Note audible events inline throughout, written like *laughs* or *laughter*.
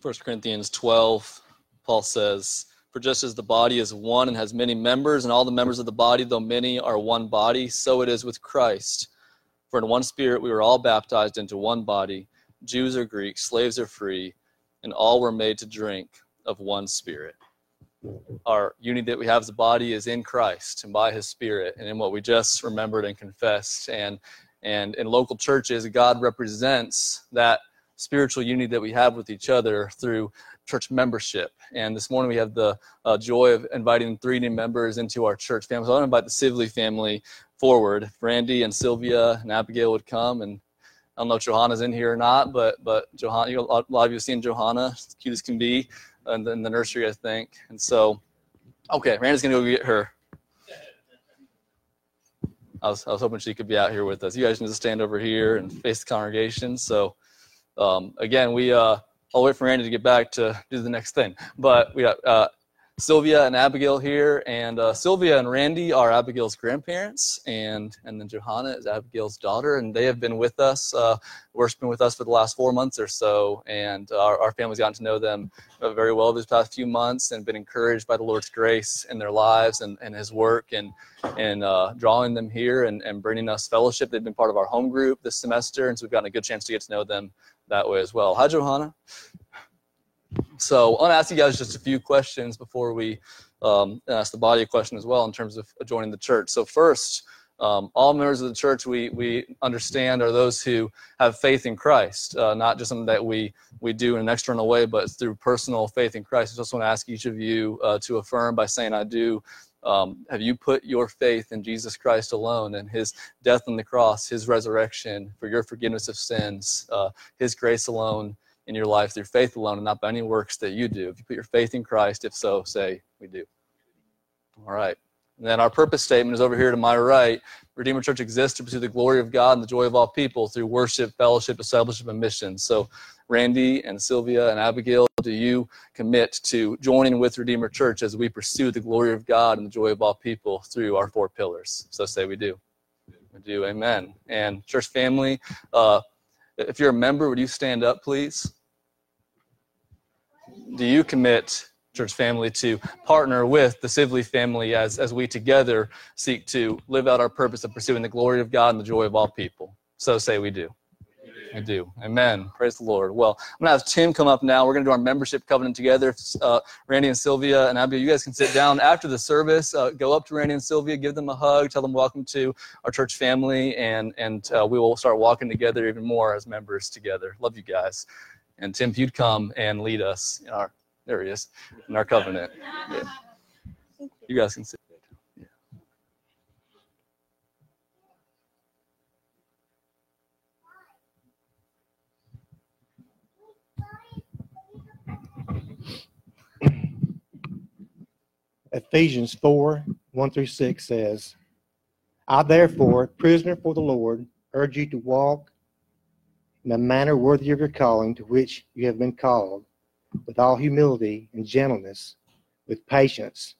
1 Corinthians 12, Paul says, For just as the body is one and has many members, and all the members of the body, though many, are one body, so it is with Christ. For in one spirit we were all baptized into one body, Jews or Greeks, slaves or free, and all were made to drink of one spirit. Our unity that we have as a body is in Christ and by his spirit and in what we just remembered and confessed. And and in local churches, God represents that spiritual unity that we have with each other through church membership. And this morning we have the uh, joy of inviting three new members into our church family. So I want to invite the Sibley family forward. Randy and Sylvia and Abigail would come. And I don't know if Johanna's in here or not, but but Johanna, a lot of you have seen Johanna, cute as can be, in the, in the nursery, I think. And so, okay, Randy's to go get her. I was, I was hoping she could be out here with us. You guys need to stand over here and face the congregation. So, um, again, we uh, I'll wait for Randy to get back to do the next thing. But we got uh, Sylvia and Abigail here, and uh, Sylvia and Randy are Abigail's grandparents, and and then Johanna is Abigail's daughter, and they have been with us, uh, been with us for the last four months or so, and our, our family's gotten to know them uh, very well these past few months, and been encouraged by the Lord's grace in their lives and, and His work, and and uh, drawing them here and, and bringing us fellowship. They've been part of our home group this semester, and so we've gotten a good chance to get to know them that way as well. Hi, Johanna. So I want to ask you guys just a few questions before we um, ask the body a question as well in terms of joining the church. So first, um, all members of the church we, we understand are those who have faith in Christ, uh, not just something that we, we do in an external way, but through personal faith in Christ. I just want to ask each of you uh, to affirm by saying, I do. Um, have you put your faith in Jesus Christ alone and his death on the cross, his resurrection for your forgiveness of sins, uh, his grace alone? in your life through faith alone and not by any works that you do. If you put your faith in Christ, if so, say, we do. All right. And then our purpose statement is over here to my right. Redeemer Church exists to pursue the glory of God and the joy of all people through worship, fellowship, discipleship, and mission. So, Randy and Sylvia and Abigail, do you commit to joining with Redeemer Church as we pursue the glory of God and the joy of all people through our four pillars? So, say we do. We do. Amen. And, church family, uh, if you're a member, would you stand up, please? do you commit, church family, to partner with the Sibley family as, as we together seek to live out our purpose of pursuing the glory of God and the joy of all people? So say we do. We do. Amen. Praise the Lord. Well, I'm going to have Tim come up now. We're going to do our membership covenant together. Uh, Randy and Sylvia and Abby, you guys can sit down after the service. Uh, go up to Randy and Sylvia, give them a hug, tell them welcome to our church family, and, and uh, we will start walking together even more as members together. Love you guys. And Tim, if you'd come and lead us in our, there he is, in our covenant. Yeah. You guys can sit. Ephesians 4 1 through 6 says, I therefore, prisoner for the Lord, urge you to walk in a manner worthy of your calling to which you have been called, with all humility and gentleness, with patience,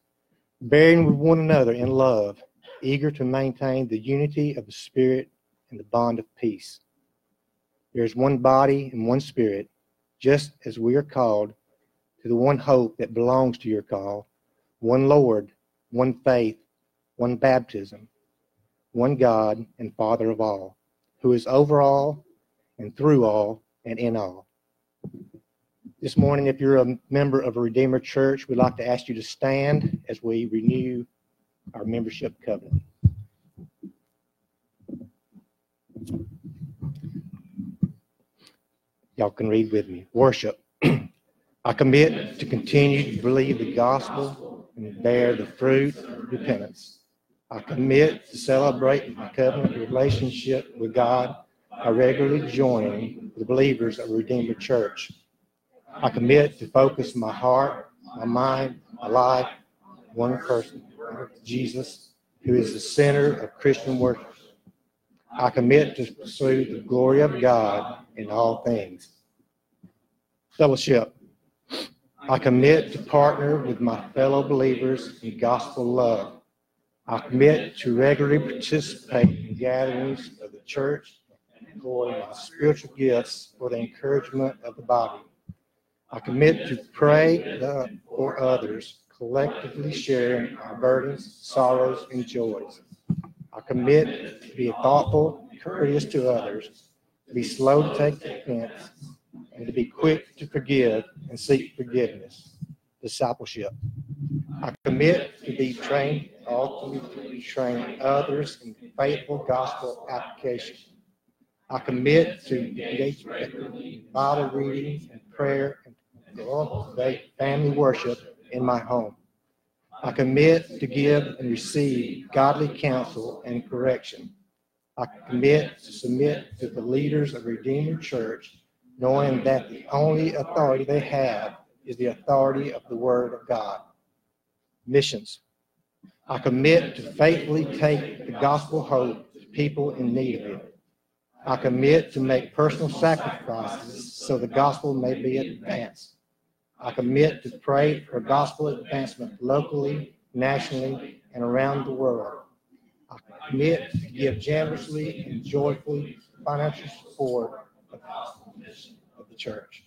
bearing with one another in love, eager to maintain the unity of the Spirit and the bond of peace. There is one body and one Spirit, just as we are called to the one hope that belongs to your call, one Lord, one faith, one baptism, one God and Father of all, who is over all and through all and in all. This morning, if you're a member of a Redeemer Church, we'd like to ask you to stand as we renew our membership covenant. Y'all can read with me. Worship. *clears throat* I commit to continue to believe the gospel and bear the fruit of repentance. I commit to celebrate my covenant relationship with God I regularly join the believers of Redeemer Church. I commit to focus my heart, my mind, my life, one person, Jesus, who is the center of Christian worship. I commit to pursue the glory of God in all things. Fellowship. I commit to partner with my fellow believers in gospel love. I commit to regularly participate in gatherings of the church employ my spiritual gifts for the encouragement of the body. I commit to pray uh, for others, collectively sharing our burdens, sorrows, and joys. I commit to be thoughtful, courteous to others, be slow to take offense, and to be quick to forgive and seek forgiveness. Discipleship. I commit to be trained, ultimately to train others in faithful gospel application. I commit to engage in Bible reading and prayer and family worship in my home. I commit to give and receive godly counsel and correction. I commit to submit to the leaders of Redeemer Church, knowing that the only authority they have is the authority of the Word of God. Missions. I commit to faithfully take the gospel hope to people in need of it. I commit to make personal sacrifices so the gospel may be advanced. I commit to pray for gospel advancement locally, nationally, and around the world. I commit to give generously and joyfully financial support of the church.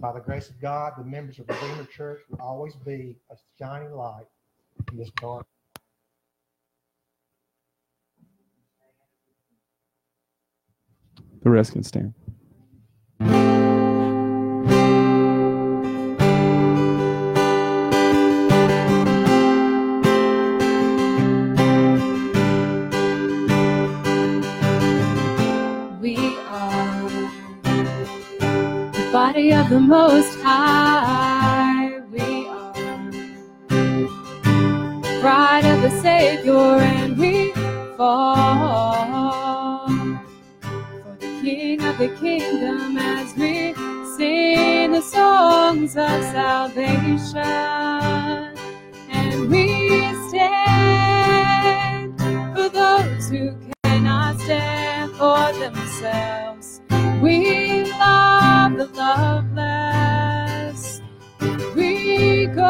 By the grace of God, the members of Redeemer Church will always be a shining light in this dark. The rest can stand. Body of the Most High. We are bride of the Savior, and we fall for the King of the Kingdom as we sing the songs of salvation. And we stand for those who cannot stand for themselves. We the loveless. We go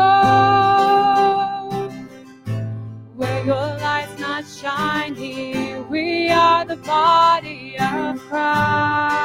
where your light's not shining. We are the body of Christ.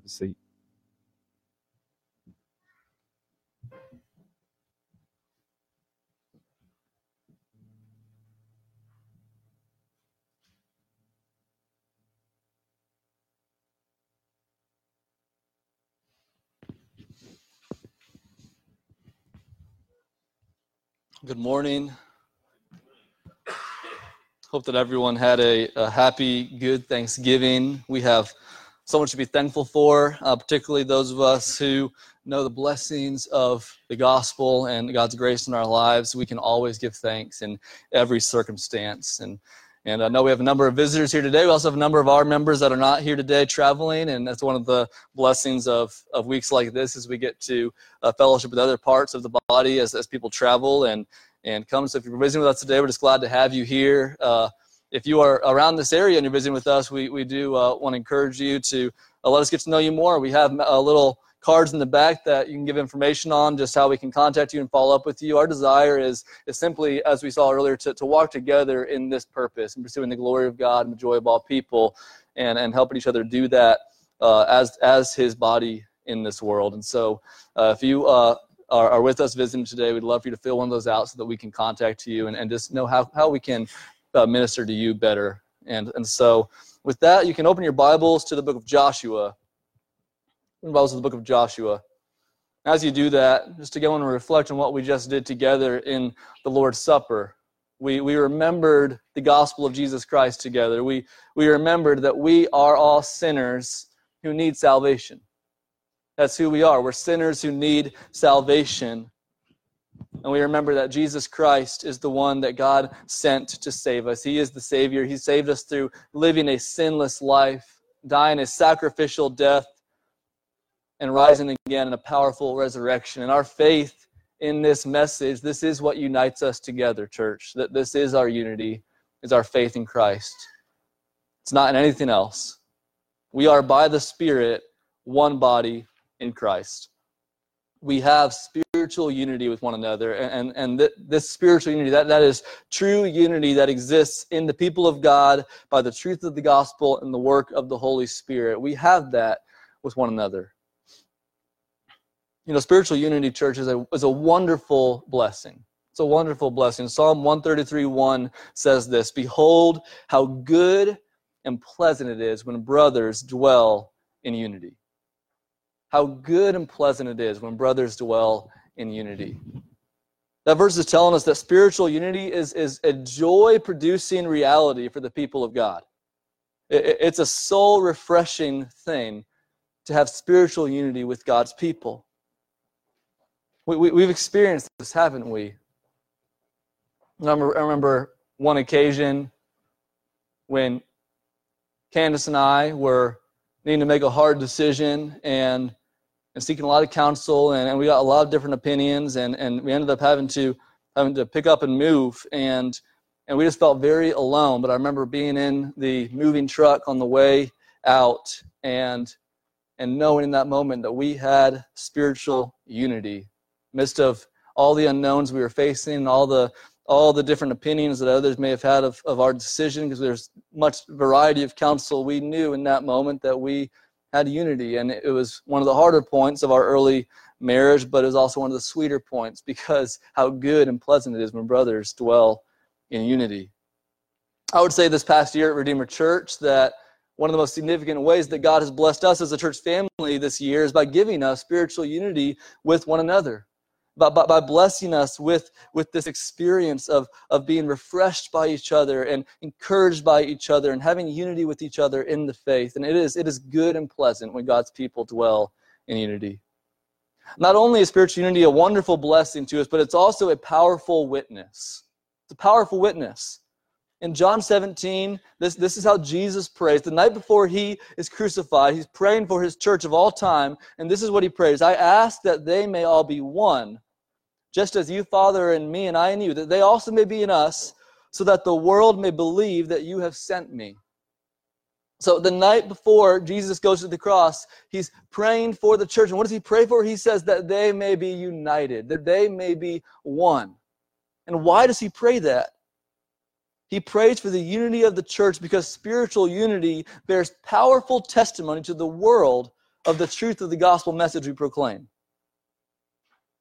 Have a seat. Good morning. Hope that everyone had a, a happy, good Thanksgiving. We have so much to be thankful for, uh, particularly those of us who know the blessings of the gospel and God's grace in our lives. We can always give thanks in every circumstance. And and I know we have a number of visitors here today. We also have a number of our members that are not here today traveling, and that's one of the blessings of, of weeks like this is we get to uh, fellowship with other parts of the body as, as people travel and, and come. So if you're visiting with us today, we're just glad to have you here. Uh, if you are around this area and you're visiting with us, we, we do uh, want to encourage you to uh, let us get to know you more. We have a little cards in the back that you can give information on just how we can contact you and follow up with you. Our desire is, is simply, as we saw earlier, to, to walk together in this purpose and pursuing the glory of God and the joy of all people and, and helping each other do that uh, as, as his body in this world. And so uh, if you uh, are, are, with us visiting today, we'd love for you to fill one of those out so that we can contact you and, and just know how, how we can uh, minister to you better. And, and so with that, you can open your Bibles to the book of Joshua. Bibles to the book of Joshua. As you do that, just to go and reflect on what we just did together in the Lord's Supper. We, we remembered the gospel of Jesus Christ together. We, we remembered that we are all sinners who need salvation. That's who we are. We're sinners who need salvation. And we remember that Jesus Christ is the one that God sent to save us. He is the Savior. He saved us through living a sinless life, dying a sacrificial death and rising again in a powerful resurrection. And our faith in this message, this is what unites us together, church. That this is our unity, is our faith in Christ. It's not in anything else. We are by the Spirit one body in Christ. We have spiritual unity with one another, and, and, th- this spiritual unity, that, that is true unity that exists in the people of God by the truth of the gospel and the work of the Holy Spirit. We have that with one another you know, spiritual unity, church, is a, is a wonderful blessing. It's a wonderful blessing. Psalm 133 1 says this Behold, how good and pleasant it is when brothers dwell in unity. How good and pleasant it is when brothers dwell in unity. That verse is telling us that spiritual unity is, is a joy producing reality for the people of God. It, it's a soul refreshing thing to have spiritual unity with God's people. We, we, we've experienced this, haven't we? I remember, one occasion when Candace and I were needing to make a hard decision and, and seeking a lot of counsel, and, and we got a lot of different opinions, and, and we ended up having to having to pick up and move, and and we just felt very alone. But I remember being in the moving truck on the way out, and and knowing in that moment that we had spiritual unity midst of all the unknowns we were facing, all the all the different opinions that others may have had of, of our decision, because there's much variety of counsel, we knew in that moment that we had unity. And it was one of the harder points of our early marriage, but it was also one of the sweeter points because how good and pleasant it is when brothers dwell in unity. I would say this past year at Redeemer Church that one of the most significant ways that God has blessed us as a church family this year is by giving us spiritual unity with one another by, by, by blessing us with, with this experience of, of being refreshed by each other and encouraged by each other and having unity with each other in the faith. And it is, it is good and pleasant when God's people dwell in unity. Not only is spiritual unity a wonderful blessing to us, but it's also a powerful witness. It's a powerful witness. In John 17, this, this is how Jesus prays. The night before he is crucified, he's praying for his church of all time, and this is what he prays I ask that they may all be one, just as you, Father, and me, and I in you, that they also may be in us, so that the world may believe that you have sent me. So the night before Jesus goes to the cross, he's praying for the church. And what does he pray for? He says that they may be united, that they may be one. And why does he pray that? He prays for the unity of the church because spiritual unity bears powerful testimony to the world of the truth of the gospel message we proclaim.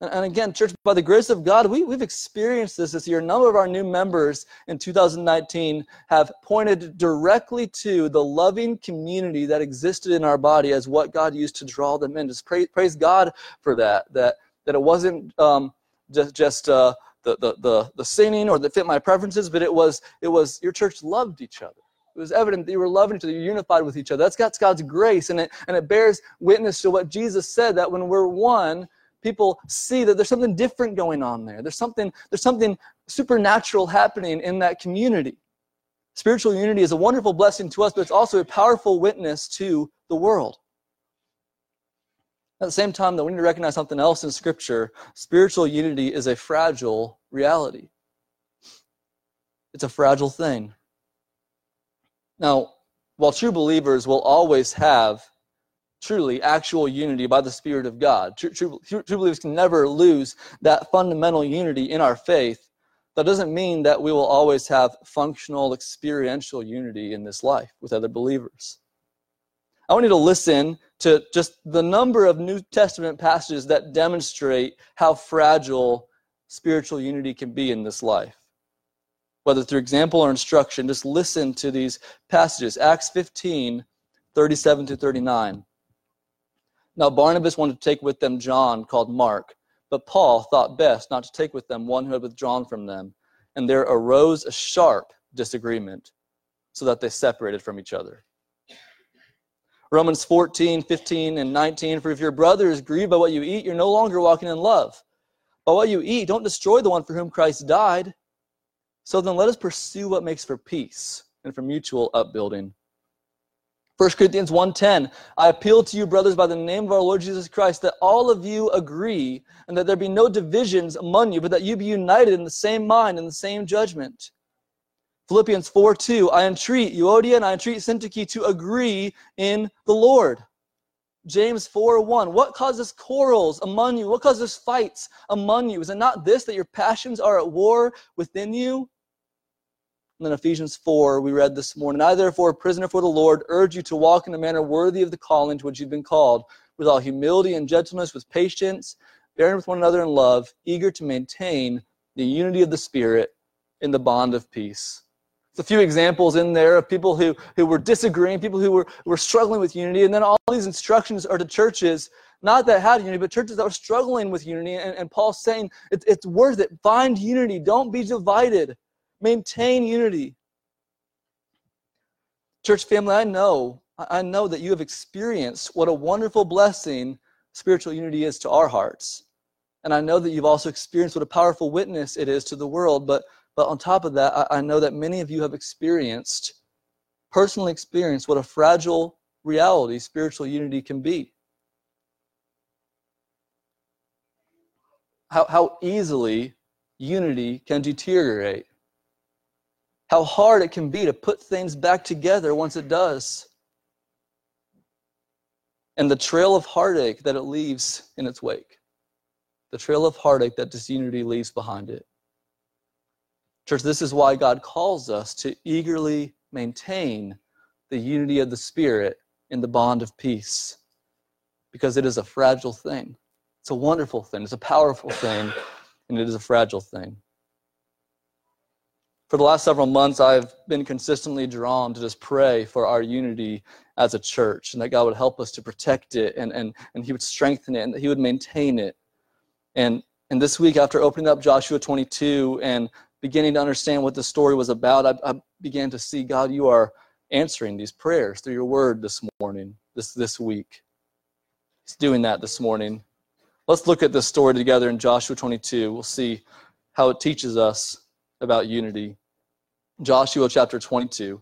And again, church, by the grace of God, we, we've experienced this this year. A number of our new members in 2019 have pointed directly to the loving community that existed in our body as what God used to draw them in. Just praise, praise God for that, that, that it wasn't um, just, just uh, the, the, the, the singing or that fit my preferences, but it was, it was your church loved each other. It was evident that you were loving each other, you're unified with each other. That's God's, God's grace, and it, and it bears witness to what Jesus said that when we're one, people see that there's something different going on there. There's something, there's something supernatural happening in that community. Spiritual unity is a wonderful blessing to us, but it's also a powerful witness to the world. At the same time, that we need to recognize something else in Scripture. Spiritual unity is a fragile reality. It's a fragile thing. Now, while true believers will always have truly actual unity by the Spirit of God. True, true, true, believers can never lose that fundamental unity in our faith. That doesn't mean that we will always have functional, experiential unity in this life with other believers. I want you to listen to just the number of New Testament passages that demonstrate how fragile spiritual unity can be in this life. Whether through example or instruction, just listen to these passages. Acts 15, 37 to 39. Now Barnabas wanted to take with them John, called Mark, but Paul thought best not to take with them one who had withdrawn from them. And there arose a sharp disagreement, so that they separated from each other. Romans 14, 15, and 19 For if your brother is grieved by what you eat, you're no longer walking in love. By what you eat, don't destroy the one for whom Christ died. So then let us pursue what makes for peace and for mutual upbuilding. 1 Corinthians 1:10 I appeal to you brothers by the name of our Lord Jesus Christ that all of you agree and that there be no divisions among you but that you be united in the same mind and the same judgment. Philippians 4:2 I entreat Euodia and I entreat Syntyche to agree in the Lord. James 4:1 What causes quarrels among you? What causes fights among you? Is it not this that your passions are at war within you? And then Ephesians 4, we read this morning. I, therefore, a prisoner for the Lord, urge you to walk in a manner worthy of the calling to which you've been called, with all humility and gentleness, with patience, bearing with one another in love, eager to maintain the unity of the Spirit in the bond of peace. There's a few examples in there of people who, who were disagreeing, people who were, were struggling with unity, and then all these instructions are to churches, not that had unity, but churches that were struggling with unity. And, and Paul's saying it, it's worth it. Find unity. Don't be divided. Maintain unity. Church family, I know, I know that you have experienced what a wonderful blessing spiritual unity is to our hearts. And I know that you've also experienced what a powerful witness it is to the world. But, but on top of that, I, I know that many of you have experienced, personally experienced, what a fragile reality spiritual unity can be. How, how easily unity can deteriorate how hard it can be to put things back together once it does, and the trail of heartache that it leaves in its wake. The trail of heartache that disunity leaves behind it. Church, this is why God calls us to eagerly maintain the unity of the Spirit in the bond of peace, because it is a fragile thing. It's a wonderful thing, it's a powerful thing, and it is a fragile thing for the last several months, I've been consistently drawn to just pray for our unity as a church and that God would help us to protect it and, and, and He would strengthen it and that He would maintain it. And, and this week, after opening up Joshua 22 and beginning to understand what the story was about, I, I began to see, God, you are answering these prayers through your word this morning, this, this week. He's doing that this morning. Let's look at this story together in Joshua 22. We'll see how it teaches us about unity. Joshua chapter 22.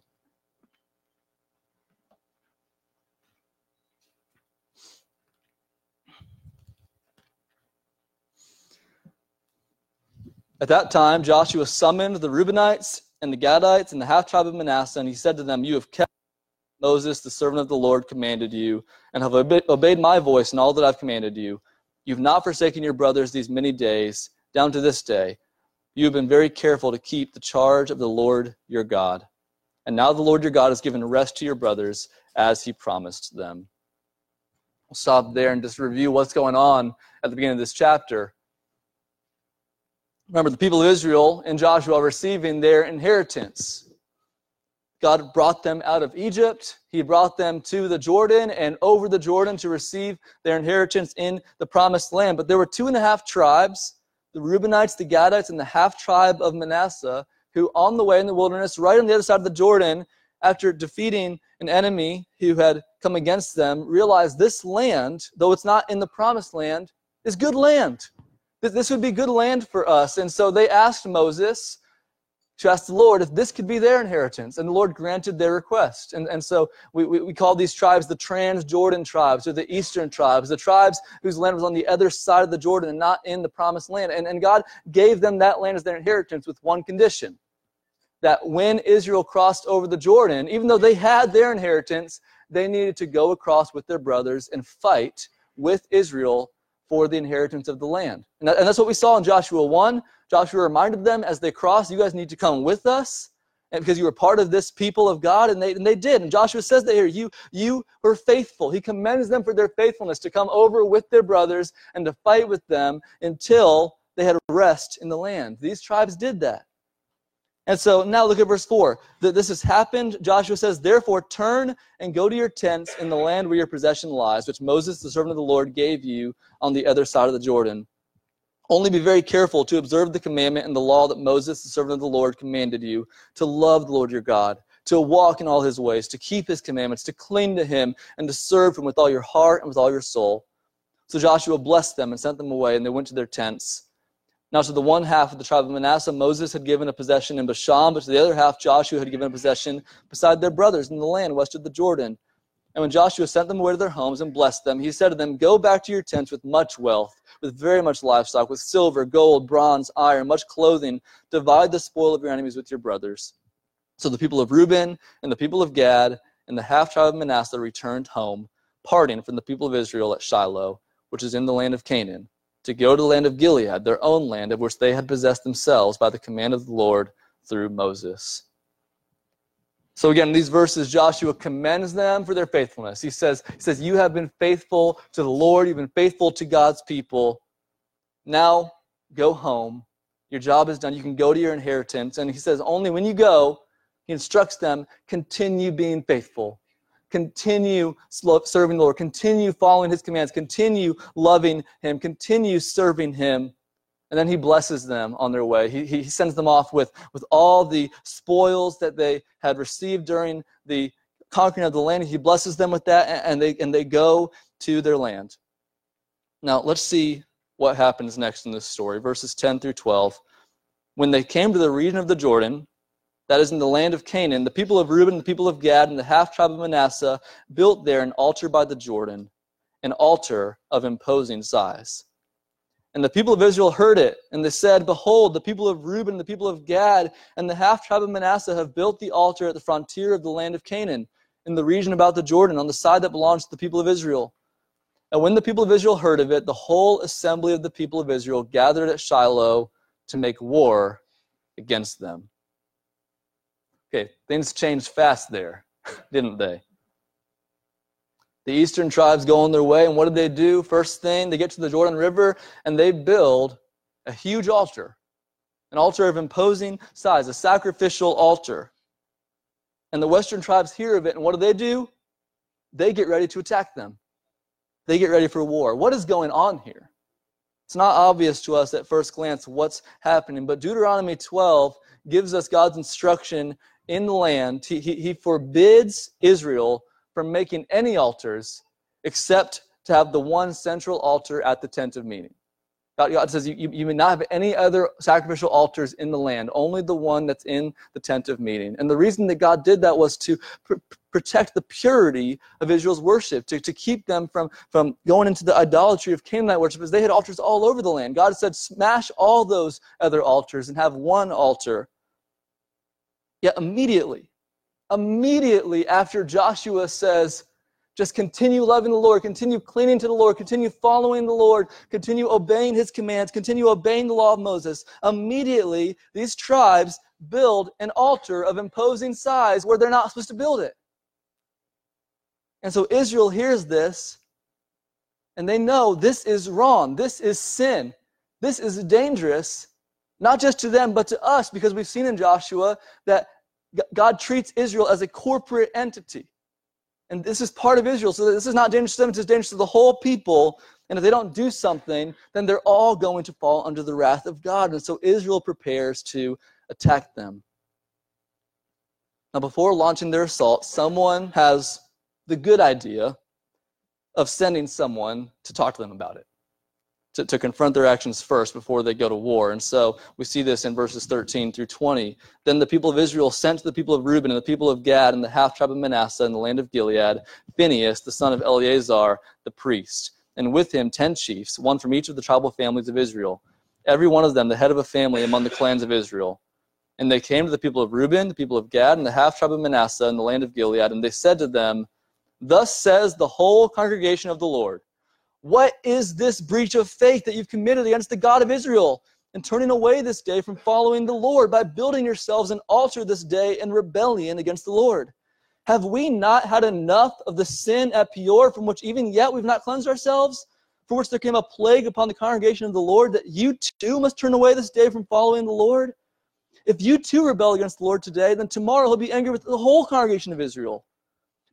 At that time, Joshua summoned the Reubenites and the Gadites and the half tribe of Manasseh, and he said to them, You have kept Moses, the servant of the Lord, commanded you, and have obeyed my voice in all that I've commanded you. You've not forsaken your brothers these many days, down to this day. You have been very careful to keep the charge of the Lord your God. And now the Lord your God has given rest to your brothers as he promised them. We'll stop there and just review what's going on at the beginning of this chapter. Remember, the people of Israel in Joshua receiving their inheritance. God brought them out of Egypt. He brought them to the Jordan and over the Jordan to receive their inheritance in the promised land. But there were two and a half tribes the Reubenites, the Gadites, and the half tribe of Manasseh who, on the way in the wilderness, right on the other side of the Jordan, after defeating an enemy who had come against them, realized this land, though it's not in the promised land, is good land. This would be good land for us. And so they asked Moses to ask the Lord if this could be their inheritance. And the Lord granted their request. And, and so we, we, we call these tribes the Trans-Jordan tribes or the Eastern tribes, the tribes whose land was on the other side of the Jordan and not in the promised land. And, and God gave them that land as their inheritance with one condition. That when Israel crossed over the Jordan, even though they had their inheritance, they needed to go across with their brothers and fight with Israel for the inheritance of the land. And, that, and that's what we saw in Joshua 1. Joshua reminded them as they crossed, you guys need to come with us and because you were part of this people of God, and they, and they did. And Joshua says that here, you, you were faithful. He commends them for their faithfulness to come over with their brothers and to fight with them until they had rest in the land. These tribes did that. And so now look at verse 4. That this has happened. Joshua says, Therefore, turn and go to your tents in the land where your possession lies, which Moses, the servant of the Lord, gave you on the other side of the Jordan. Only be very careful to observe the commandment and the law that Moses, the servant of the Lord, commanded you to love the Lord your God, to walk in all his ways, to keep his commandments, to cling to him, and to serve him with all your heart and with all your soul. So Joshua blessed them and sent them away, and they went to their tents. Now, to the one half of the tribe of Manasseh, Moses had given a possession in Bashan, but to the other half, Joshua had given a possession beside their brothers in the land west of the Jordan. And when Joshua sent them away to their homes and blessed them, he said to them, Go back to your tents with much wealth, with very much livestock, with silver, gold, bronze, iron, much clothing. Divide the spoil of your enemies with your brothers. So the people of Reuben and the people of Gad and the half tribe of Manasseh returned home, parting from the people of Israel at Shiloh, which is in the land of Canaan to go to the land of Gilead, their own land, of which they had possessed themselves by the command of the Lord through Moses. So again, in these verses, Joshua commends them for their faithfulness. He says, he says, You have been faithful to the Lord, you've been faithful to God's people. Now go home. Your job is done. You can go to your inheritance. And he says, only when you go, he instructs them, continue being faithful continue serving the Lord, continue following his commands, continue loving him, continue serving him. And then he blesses them on their way. He, he sends them off with, with all the spoils that they had received during the conquering of the land. He blesses them with that, and they, and they go to their land. Now, let's see what happens next in this story, verses 10 through 12. When they came to the region of the Jordan, that is in the land of Canaan, the people of Reuben, the people of Gad, and the half tribe of Manasseh built there an altar by the Jordan, an altar of imposing size. And the people of Israel heard it, and they said, Behold, the people of Reuben, the people of Gad, and the half tribe of Manasseh have built the altar at the frontier of the land of Canaan, in the region about the Jordan, on the side that belongs to the people of Israel. And when the people of Israel heard of it, the whole assembly of the people of Israel gathered at Shiloh to make war against them. Okay, things changed fast there, *laughs* didn't they? The eastern tribes go on their way, and what did they do? First thing, they get to the Jordan River and they build a huge altar, an altar of imposing size, a sacrificial altar. And the western tribes hear of it, and what do they do? They get ready to attack them. They get ready for war. What is going on here? It's not obvious to us at first glance what's happening, but Deuteronomy 12 gives us God's instruction in the land, he, he, forbids Israel from making any altars except to have the one central altar at the tent of meeting. God, God says you, you, you may not have any other sacrificial altars in the land, only the one that's in the tent of meeting. And the reason that God did that was to pr- protect the purity of Israel's worship, to, to keep them from, from going into the idolatry of Canaanite worship, because they had altars all over the land. God said, smash all those other altars and have one altar. Yet immediately, immediately after Joshua says, just continue loving the Lord, continue clinging to the Lord, continue following the Lord, continue obeying his commands, continue obeying the law of Moses. Immediately, these tribes build an altar of imposing size where they're not supposed to build it. And so Israel hears this and they know this is wrong. This is sin. This is dangerous, not just to them, but to us, because we've seen in Joshua that God treats Israel as a corporate entity. And this is part of Israel. So this is not dangerous to them, it's dangerous to the whole people. And if they don't do something, then they're all going to fall under the wrath of God. And so Israel prepares to attack them. Now, before launching their assault, someone has the good idea of sending someone to talk to them about it to, to confront their actions first before they go to war. And so we see this in verses 13 through 20. Then the people of Israel sent to the people of Reuben and the people of Gad and the half tribe of Manasseh in the land of Gilead Phinehas, the son of Eleazar, the priest, and with him ten chiefs, one from each of the tribal families of Israel, every one of them the head of a family among the clans of Israel. And they came to the people of Reuben, the people of Gad, and the half tribe of Manasseh in the land of Gilead, and they said to them, Thus says the whole congregation of the Lord what is this breach of faith that you've committed against the God of Israel? And turning away this day from following the Lord by building yourselves an altar this day in rebellion against the Lord. Have we not had enough of the sin at Peor from which even yet we've not cleansed ourselves? For which there came a plague upon the congregation of the Lord, that you too must turn away this day from following the Lord? If you too rebel against the Lord today, then tomorrow he'll be angry with the whole congregation of Israel.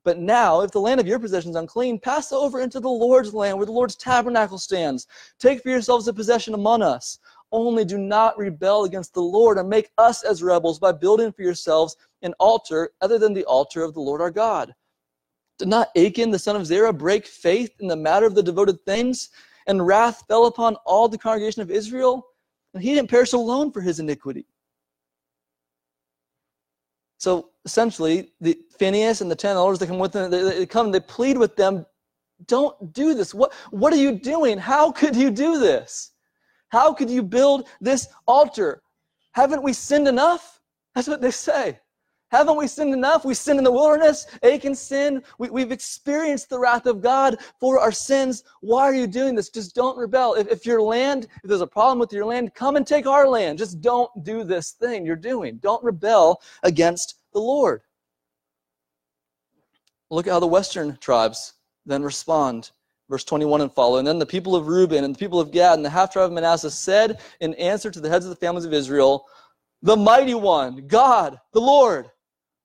But now, if the land of your possession is unclean, pass over into the Lord's land where the Lord's tabernacle stands. Take for yourselves a possession among us. Only do not rebel against the Lord and make us as rebels by building for yourselves an altar other than the altar of the Lord our God. Did not Achan, the son of Zerah, break faith in the matter of the devoted things? And wrath fell upon all the congregation of Israel? And he didn't perish alone for his iniquity. So essentially, the Phinehas and the ten elders that come with them, they, they come, they plead with them, don't do this. What, what are you doing? How could you do this? How could you build this altar? Haven't we sinned enough? That's what they say. Haven't we sinned enough? We sinned in the wilderness. Achan sin. We, have experienced the wrath of God for our sins. Why are you doing this? Just don't rebel. If, if your land, if there's a problem with your land, come and take our land. Just don't do this thing you're doing. Don't rebel against the Lord. Look at how the western tribes then respond. Verse 21 and follow. And then the people of Reuben and the people of Gad and the half tribe of Manasseh said in answer to the heads of the families of Israel, The mighty one, God, the Lord,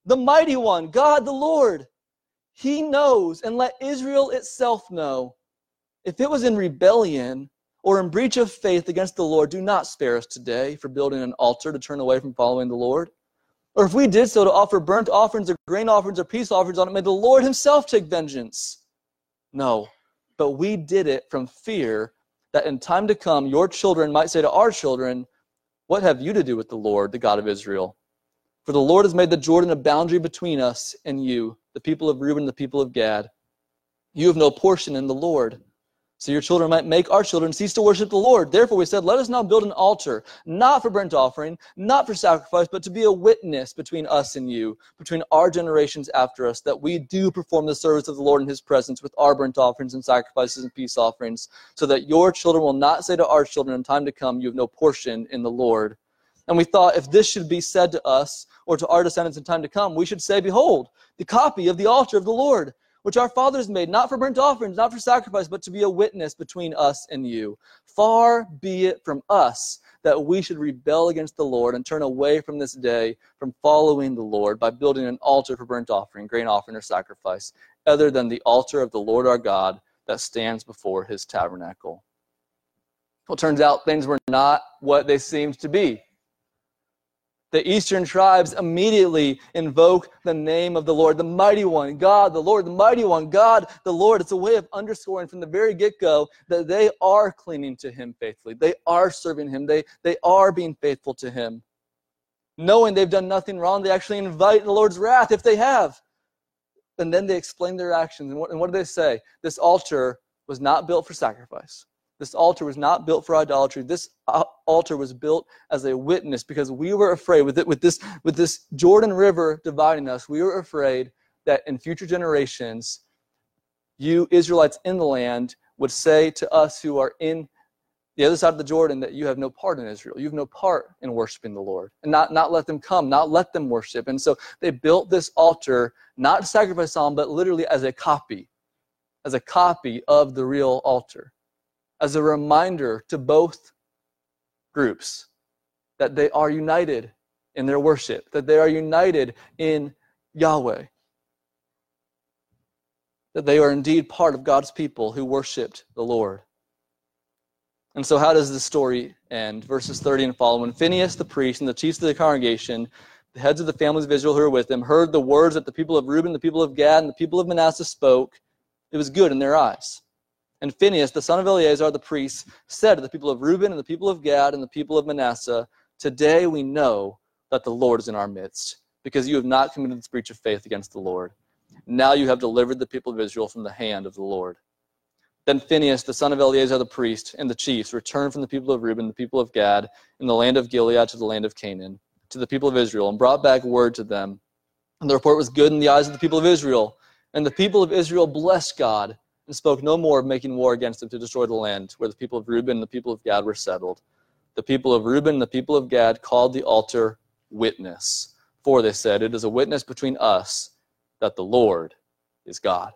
the mighty one, God the Lord. He knows, and let Israel itself know. If it was in rebellion or in breach of faith against the Lord, do not spare us today for building an altar to turn away from following the Lord. Or if we did so to offer burnt offerings or grain offerings or peace offerings on it, may the Lord himself take vengeance. No, but we did it from fear that in time to come your children might say to our children, What have you to do with the Lord, the God of Israel? For the Lord has made the Jordan a boundary between us and you, the people of Reuben the people of Gad. You have no portion in the Lord. So your children might make our children cease to worship the Lord. Therefore we said, let us now build an altar, not for burnt offering, not for sacrifice, but to be a witness between us and you, between our generations after us, that we do perform the service of the Lord in his presence with our burnt offerings and sacrifices and peace offerings, so that your children will not say to our children in time to come, you have no portion in the Lord. And we thought if this should be said to us or to our descendants in time to come, we should say, Behold, the copy of the altar of the Lord, which our fathers made, not for burnt offerings, not for sacrifice, but to be a witness between us and you. Far be it from us that we should rebel against the Lord and turn away from this day from following the Lord by building an altar for burnt offering, grain offering, or sacrifice, other than the altar of the Lord our God that stands before his tabernacle. Well, it turns out things were not what they seemed to be. The eastern tribes immediately invoke the name of the Lord, the mighty one, God, the Lord, the mighty one, God, the Lord. It's a way of underscoring from the very get go that they are clinging to Him faithfully. They are serving Him. They, they are being faithful to Him. Knowing they've done nothing wrong, they actually invite the Lord's wrath if they have. And then they explain their actions. And what, and what do they say? This altar was not built for sacrifice. This altar was not built for idolatry. This uh, altar was built as a witness because we were afraid with it, with this with this Jordan River dividing us. We were afraid that in future generations, you Israelites in the land would say to us who are in the other side of the Jordan that you have no part in Israel. You have no part in worshiping the Lord. And not, not let them come, not let them worship. And so they built this altar, not to sacrifice on, but literally as a copy, as a copy of the real altar as a reminder to both groups that they are united in their worship, that they are united in Yahweh, that they are indeed part of God's people who worshiped the Lord. And so, how does this story end? Verses 30 and following. Phinehas the priest and the chiefs of the congregation, the heads of the families of Israel who were with him, heard the words that the people of Reuben, the people of Gad, and the people of Manasseh spoke. It was good in their eyes. And Phinehas, the son of Eleazar the priest, said to the people of Reuben and the people of Gad and the people of Manasseh, Today we know that the Lord is in our midst, because you have not committed this breach of faith against the Lord. Now you have delivered the people of Israel from the hand of the Lord. Then Phinehas, the son of Eleazar the priest, and the chiefs returned from the people of Reuben, the people of Gad, in the land of Gilead to the land of Canaan, to the people of Israel, and brought back word to them. And the report was good in the eyes of the people of Israel. And the people of Israel blessed God and spoke no more of making war against them to destroy the land where the people of Reuben and the people of Gad were settled. The people of Reuben and the people of Gad called the altar witness. For they said, It is a witness between us that the Lord is God.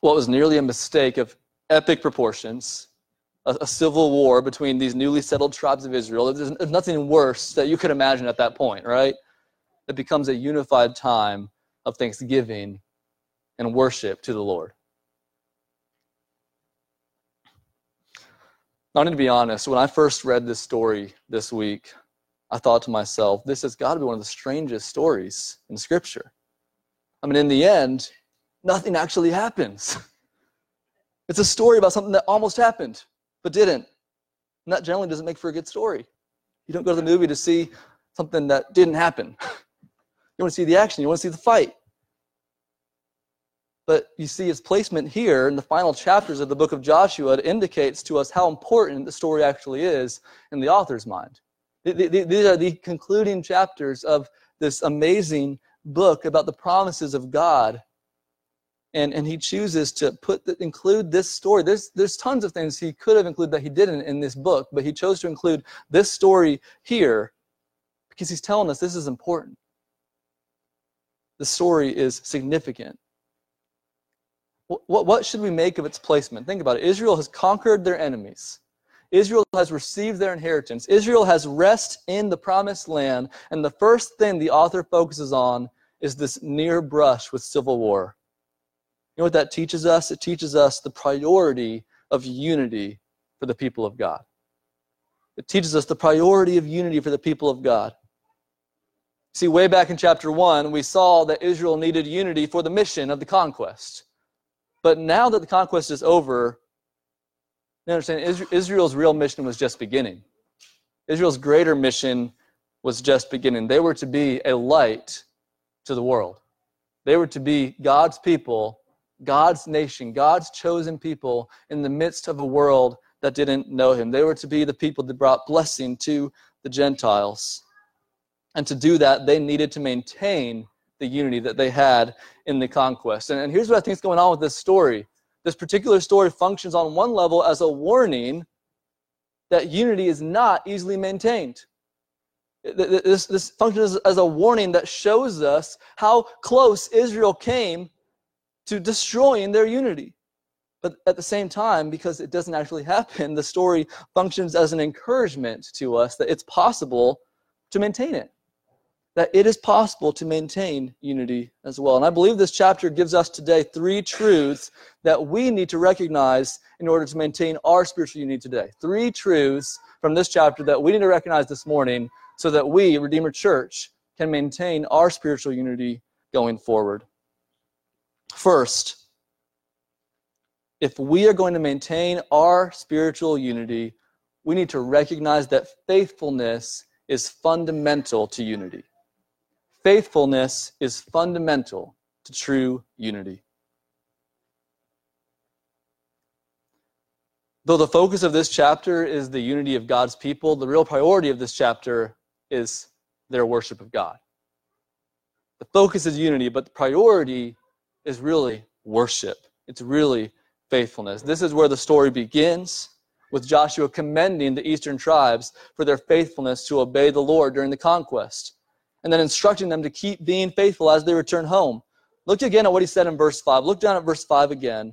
What was nearly a mistake of epic proportions, a, a civil war between these newly settled tribes of Israel, there's, there's nothing worse that you could imagine at that point, right? It becomes a unified time of thanksgiving and worship to the Lord. I need to be honest, when I first read this story this week, I thought to myself, this has got to be one of the strangest stories in Scripture. I mean, in the end, nothing actually happens. *laughs* It's a story about something that almost happened, but didn't. And that generally doesn't make for a good story. You don't go to the movie to see something that didn't happen. *laughs* You want to see the action, you want to see the fight. But you see its placement here in the final chapters of the book of Joshua. It indicates to us how important the story actually is in the author's mind. These are the concluding chapters of this amazing book about the promises of God. And, and he chooses to put the, include this story. There's, there's tons of things he could have included that he didn't in this book, but he chose to include this story here because he's telling us this is important. The story is significant. What, what should we make of its placement? Think about it. Israel has conquered their enemies. Israel has received their inheritance. Israel has rest in the promised land. And the first thing the author focuses on is this near brush with civil war. You know what that teaches us? It teaches us the priority of unity for the people of God. It teaches us the priority of unity for the people of God. See, way back in chapter 1, we saw that Israel needed unity for the mission of the conquest. But now that the conquest is over, you understand Israel's real mission was just beginning. Israel's greater mission was just beginning. They were to be a light to the world. They were to be God's people, God's nation, God's chosen people in the midst of a world that didn't know him. They were to be the people that brought blessing to the Gentiles. And to do that, they needed to maintain the unity that they had in the conquest. And, and here's what I think is going on with this story. This particular story functions on one level as a warning that unity is not easily maintained. This, this functions as a warning that shows us how close Israel came to destroying their unity. But at the same time, because it doesn't actually happen, the story functions as an encouragement to us that it's possible to maintain it that it is possible to maintain unity as well. And I believe this chapter gives us today three truths that we need to recognize in order to maintain our spiritual unity today. Three truths from this chapter that we need to recognize this morning so that we, Redeemer Church, can maintain our spiritual unity going forward. First, if we are going to maintain our spiritual unity, we need to recognize that faithfulness is fundamental to unity. Faithfulness is fundamental to true unity. Though the focus of this chapter is the unity of God's people, the real priority of this chapter is their worship of God. The focus is unity, but the priority is really worship. It's really faithfulness. This is where the story begins with Joshua commending the eastern tribes for their faithfulness to obey the Lord during the conquest, and then instructing them to keep being faithful as they return home. Look again at what he said in verse 5. Look down at verse 5 again.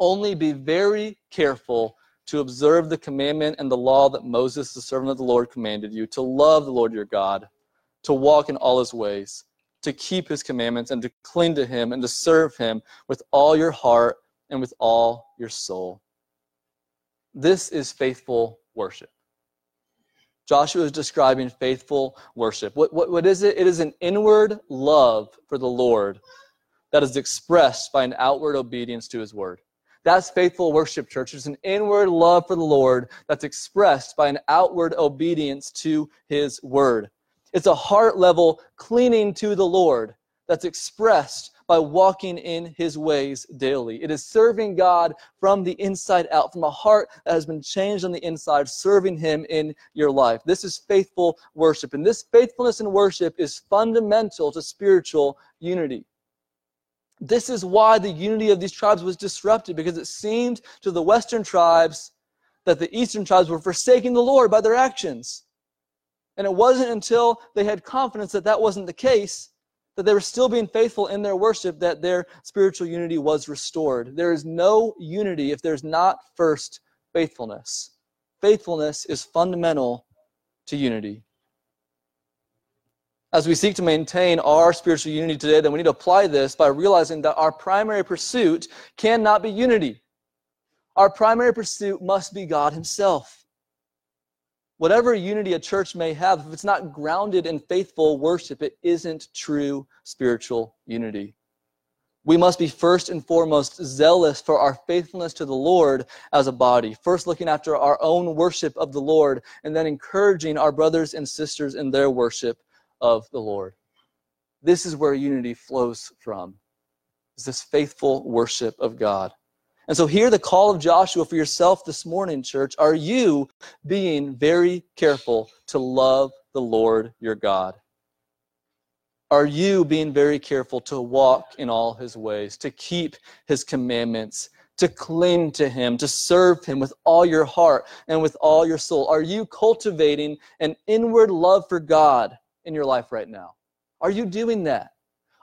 Only be very careful to observe the commandment and the law that Moses, the servant of the Lord, commanded you to love the Lord your God, to walk in all his ways, to keep his commandments, and to cling to him and to serve him with all your heart and with all your soul. This is faithful worship. Joshua is describing faithful worship. What, what, what is it? It is an inward love for the Lord that is expressed by an outward obedience to his word. That's faithful worship, church. It's an inward love for the Lord that's expressed by an outward obedience to his word. It's a heart level clinging to the Lord that's expressed by walking in his ways daily. It is serving God from the inside out, from a heart that has been changed on the inside, serving him in your life. This is faithful worship. And this faithfulness in worship is fundamental to spiritual unity. This is why the unity of these tribes was disrupted, because it seemed to the western tribes that the eastern tribes were forsaking the Lord by their actions. And it wasn't until they had confidence that that wasn't the case that they were still being faithful in their worship, that their spiritual unity was restored. There is no unity if there's not first faithfulness. Faithfulness is fundamental to unity. As we seek to maintain our spiritual unity today, then we need to apply this by realizing that our primary pursuit cannot be unity. Our primary pursuit must be God Himself. Whatever unity a church may have, if it's not grounded in faithful worship, it isn't true spiritual unity. We must be first and foremost zealous for our faithfulness to the Lord as a body. First, looking after our own worship of the Lord, and then encouraging our brothers and sisters in their worship of the Lord. This is where unity flows from, is this faithful worship of God. And so, hear the call of Joshua for yourself this morning, church. Are you being very careful to love the Lord your God? Are you being very careful to walk in all his ways, to keep his commandments, to cling to him, to serve him with all your heart and with all your soul? Are you cultivating an inward love for God in your life right now? Are you doing that?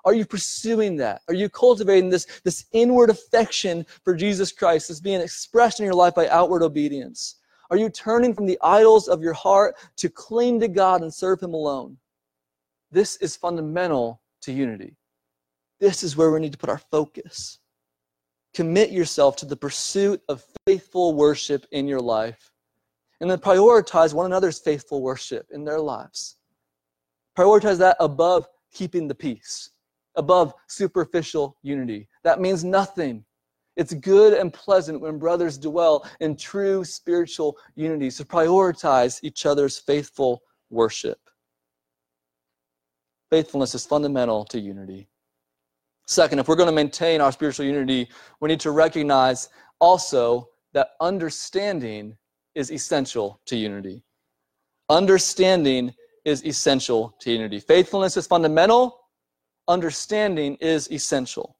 Are you pursuing that? Are you cultivating this, this inward affection for Jesus Christ that's being expressed in your life by outward obedience? Are you turning from the idols of your heart to cling to God and serve Him alone? This is fundamental to unity. This is where we need to put our focus. Commit yourself to the pursuit of faithful worship in your life. And then prioritize one another's faithful worship in their lives. Prioritize that above keeping the peace above superficial unity. That means nothing. It's good and pleasant when brothers dwell in true spiritual unity. So prioritize each other's faithful worship. Faithfulness is fundamental to unity. Second, if we're going to maintain our spiritual unity, we need to recognize also that understanding is essential to unity. Understanding is essential to unity. Faithfulness is fundamental, understanding is essential.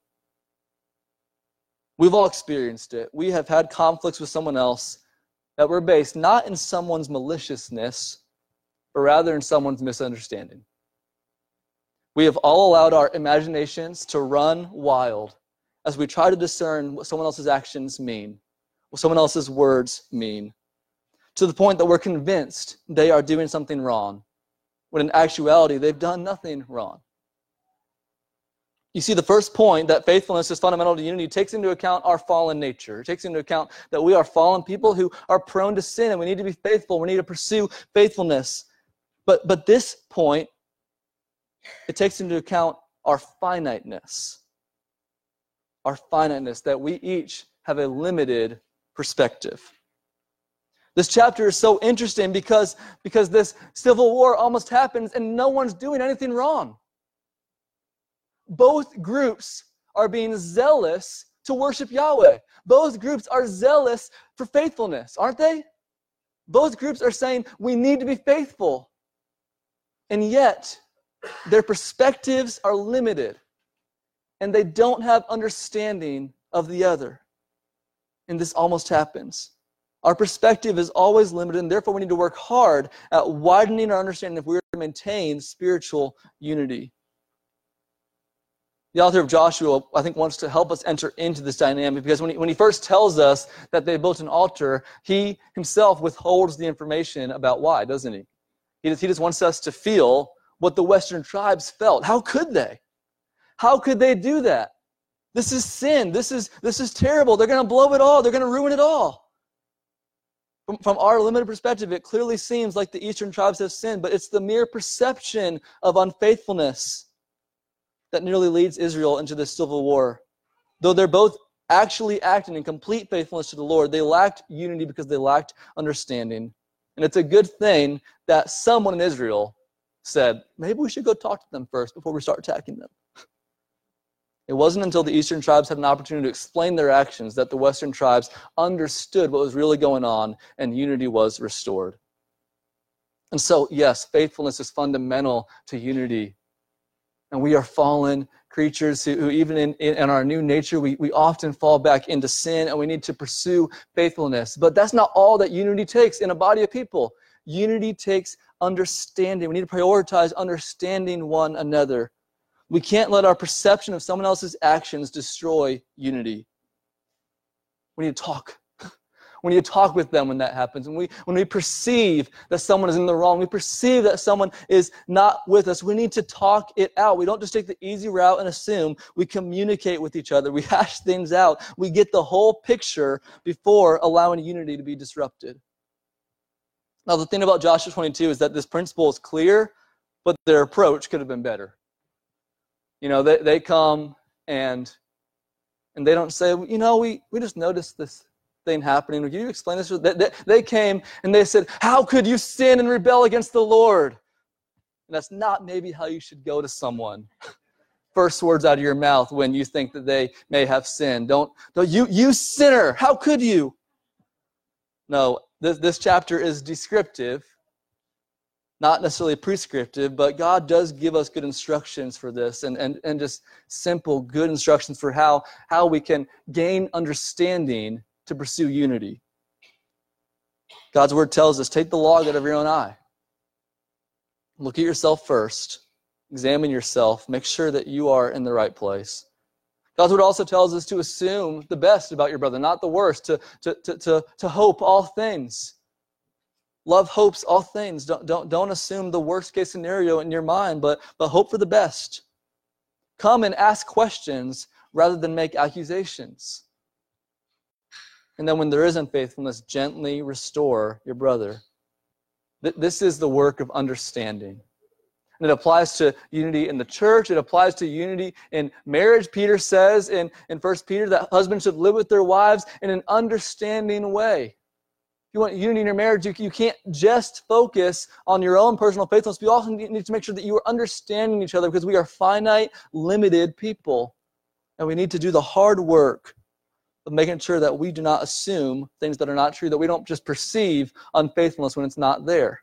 We've all experienced it. We have had conflicts with someone else that were based not in someone's maliciousness, but rather in someone's misunderstanding. We have all allowed our imaginations to run wild as we try to discern what someone else's actions mean, what someone else's words mean, to the point that we're convinced they are doing something wrong, when in actuality, they've done nothing wrong. You see, the first point that faithfulness is fundamental to unity takes into account our fallen nature. It takes into account that we are fallen people who are prone to sin and we need to be faithful. We need to pursue faithfulness. But but this point, it takes into account our finiteness. Our finiteness, that we each have a limited perspective. This chapter is so interesting because, because this civil war almost happens and no one's doing anything wrong. Both groups are being zealous to worship Yahweh. Both groups are zealous for faithfulness, aren't they? Both groups are saying we need to be faithful. And yet, their perspectives are limited and they don't have understanding of the other. And this almost happens. Our perspective is always limited, and therefore we need to work hard at widening our understanding if we're to maintain spiritual unity. The author of Joshua, I think, wants to help us enter into this dynamic because when he, when he first tells us that they built an altar, he himself withholds the information about why, doesn't he? He just, he just wants us to feel what the Western tribes felt. How could they? How could they do that? This is sin. This is, this is terrible. They're going to blow it all. They're going to ruin it all. From, from our limited perspective, it clearly seems like the eastern tribes have sinned, but it's the mere perception of unfaithfulness that nearly leads Israel into this civil war. Though they're both actually acting in complete faithfulness to the Lord, they lacked unity because they lacked understanding. And it's a good thing that someone in Israel said, maybe we should go talk to them first before we start attacking them. *laughs* It wasn't until the eastern tribes had an opportunity to explain their actions that the western tribes understood what was really going on and unity was restored. And so, yes, faithfulness is fundamental to unity. And we are fallen creatures who, who even in, in our new nature, we, we often fall back into sin and we need to pursue faithfulness. But that's not all that unity takes in a body of people. Unity takes understanding. We need to prioritize understanding one another. We can't let our perception of someone else's actions destroy unity. We need to talk. We you talk with them when that happens. When we, when we perceive that someone is in the wrong, we perceive that someone is not with us, we need to talk it out. We don't just take the easy route and assume. We communicate with each other. We hash things out. We get the whole picture before allowing unity to be disrupted. Now, the thing about Joshua 22 is that this principle is clear, but their approach could have been better. You know, they, they come and and they don't say, you know, we, we just noticed this thing happening. Can you explain this? They, came and they said, How could you sin and rebel against the Lord? And that's not maybe how you should go to someone. *laughs* First words out of your mouth when you think that they may have sinned. Don't, don't you, you sinner, how could you? No, this, this chapter is descriptive not necessarily prescriptive, but God does give us good instructions for this and, and, and just simple, good instructions for how, how we can gain understanding to pursue unity. God's word tells us take the log out of your own eye. Look at yourself first, examine yourself, make sure that you are in the right place. God's word also tells us to assume the best about your brother, not the worst, to, to, to, to, to hope all things Love hopes all things. Don't, don't, don't assume the worst case scenario in your mind, but, but hope for the best. Come and ask questions rather than make accusations. And then when there is unfaithfulness, gently restore your brother. This is the work of understanding. And it applies to unity in the church. It applies to unity in marriage. Peter says in, in 1 Peter that husbands should live with their wives in an understanding way you want unity in your marriage, you, you can't just focus on your own personal faithfulness. You also need to make sure that you are understanding each other because we are finite, limited people. And we need to do the hard work of making sure that we do not assume things that are not true, that we don't just perceive unfaithfulness when it's not there.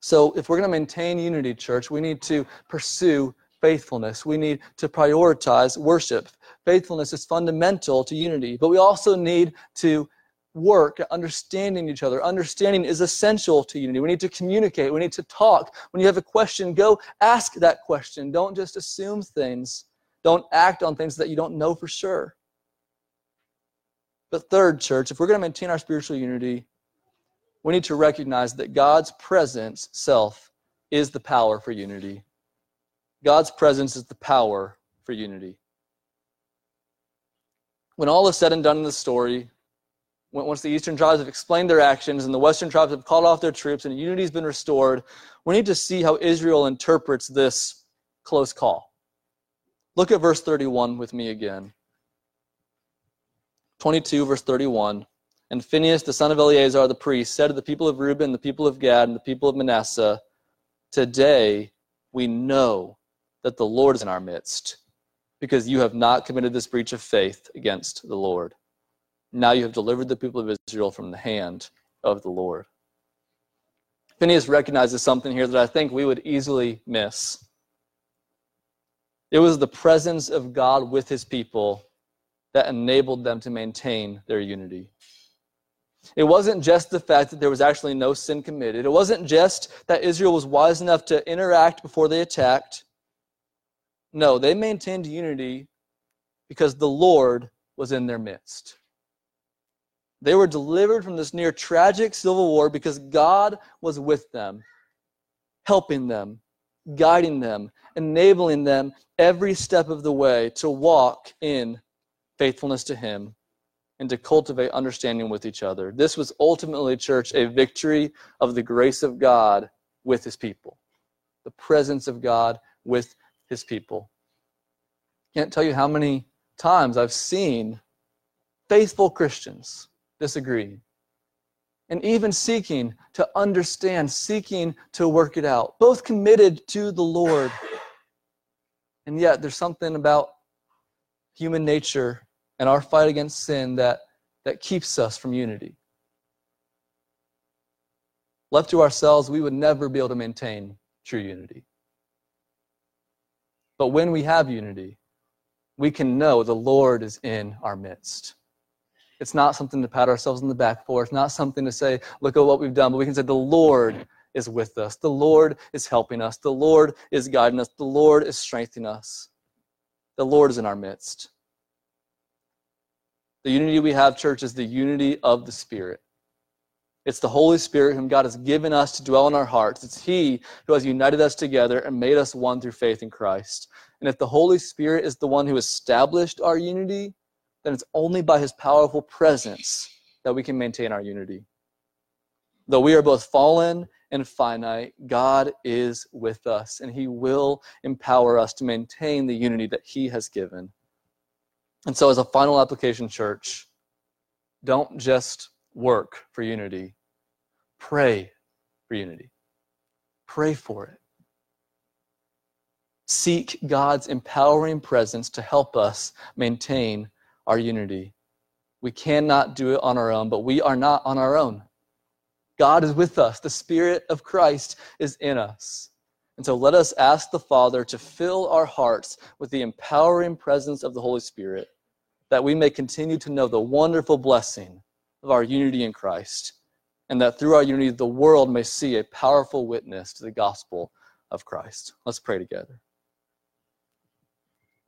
So, if we're going to maintain unity, church, we need to pursue faithfulness. We need to prioritize worship. Faithfulness is fundamental to unity, but we also need to work at understanding each other. Understanding is essential to unity. We need to communicate. We need to talk. When you have a question, go ask that question. Don't just assume things. Don't act on things that you don't know for sure. But third, church, if we're going to maintain our spiritual unity, we need to recognize that God's presence, self, is the power for unity. God's presence is the power for unity. When all is said and done in the story, once the eastern tribes have explained their actions and the western tribes have called off their troops and unity has been restored, we need to see how Israel interprets this close call. Look at verse 31 with me again. 22, verse 31. And Phinehas, the son of Eleazar the priest, said to the people of Reuben, the people of Gad, and the people of Manasseh, Today we know that the Lord is in our midst, because you have not committed this breach of faith against the Lord. Now you have delivered the people of Israel from the hand of the Lord. Phinehas recognizes something here that I think we would easily miss. It was the presence of God with his people that enabled them to maintain their unity. It wasn't just the fact that there was actually no sin committed. It wasn't just that Israel was wise enough to interact before they attacked. No, they maintained unity because the Lord was in their midst. They were delivered from this near tragic civil war because God was with them, helping them, guiding them, enabling them every step of the way to walk in faithfulness to Him and to cultivate understanding with each other. This was ultimately, church, a victory of the grace of God with His people, the presence of God with His people. Can't tell you how many times I've seen faithful Christians disagreeing and even seeking to understand, seeking to work it out, both committed to the Lord. And yet, there's something about human nature and our fight against sin that, that keeps us from unity. Left to ourselves, we would never be able to maintain true unity. But when we have unity, we can know the Lord is in our midst. It's not something to pat ourselves on the back for. It's not something to say, look at what we've done. But we can say, the Lord is with us. The Lord is helping us. The Lord is guiding us. The Lord is strengthening us. The Lord is in our midst. The unity we have, church, is the unity of the Spirit. It's the Holy Spirit whom God has given us to dwell in our hearts. It's He who has united us together and made us one through faith in Christ. And if the Holy Spirit is the one who established our unity, then it's only by His powerful presence that we can maintain our unity. Though we are both fallen and finite, God is with us, and He will empower us to maintain the unity that He has given. And so, as a final application, church, don't just work for unity, pray for unity. Pray for it. Seek God's empowering presence to help us maintain our unity. We cannot do it on our own, but we are not on our own. God is with us. The Spirit of Christ is in us. And so let us ask the Father to fill our hearts with the empowering presence of the Holy Spirit, that we may continue to know the wonderful blessing of our unity in Christ, and that through our unity, the world may see a powerful witness to the gospel of Christ. Let's pray together.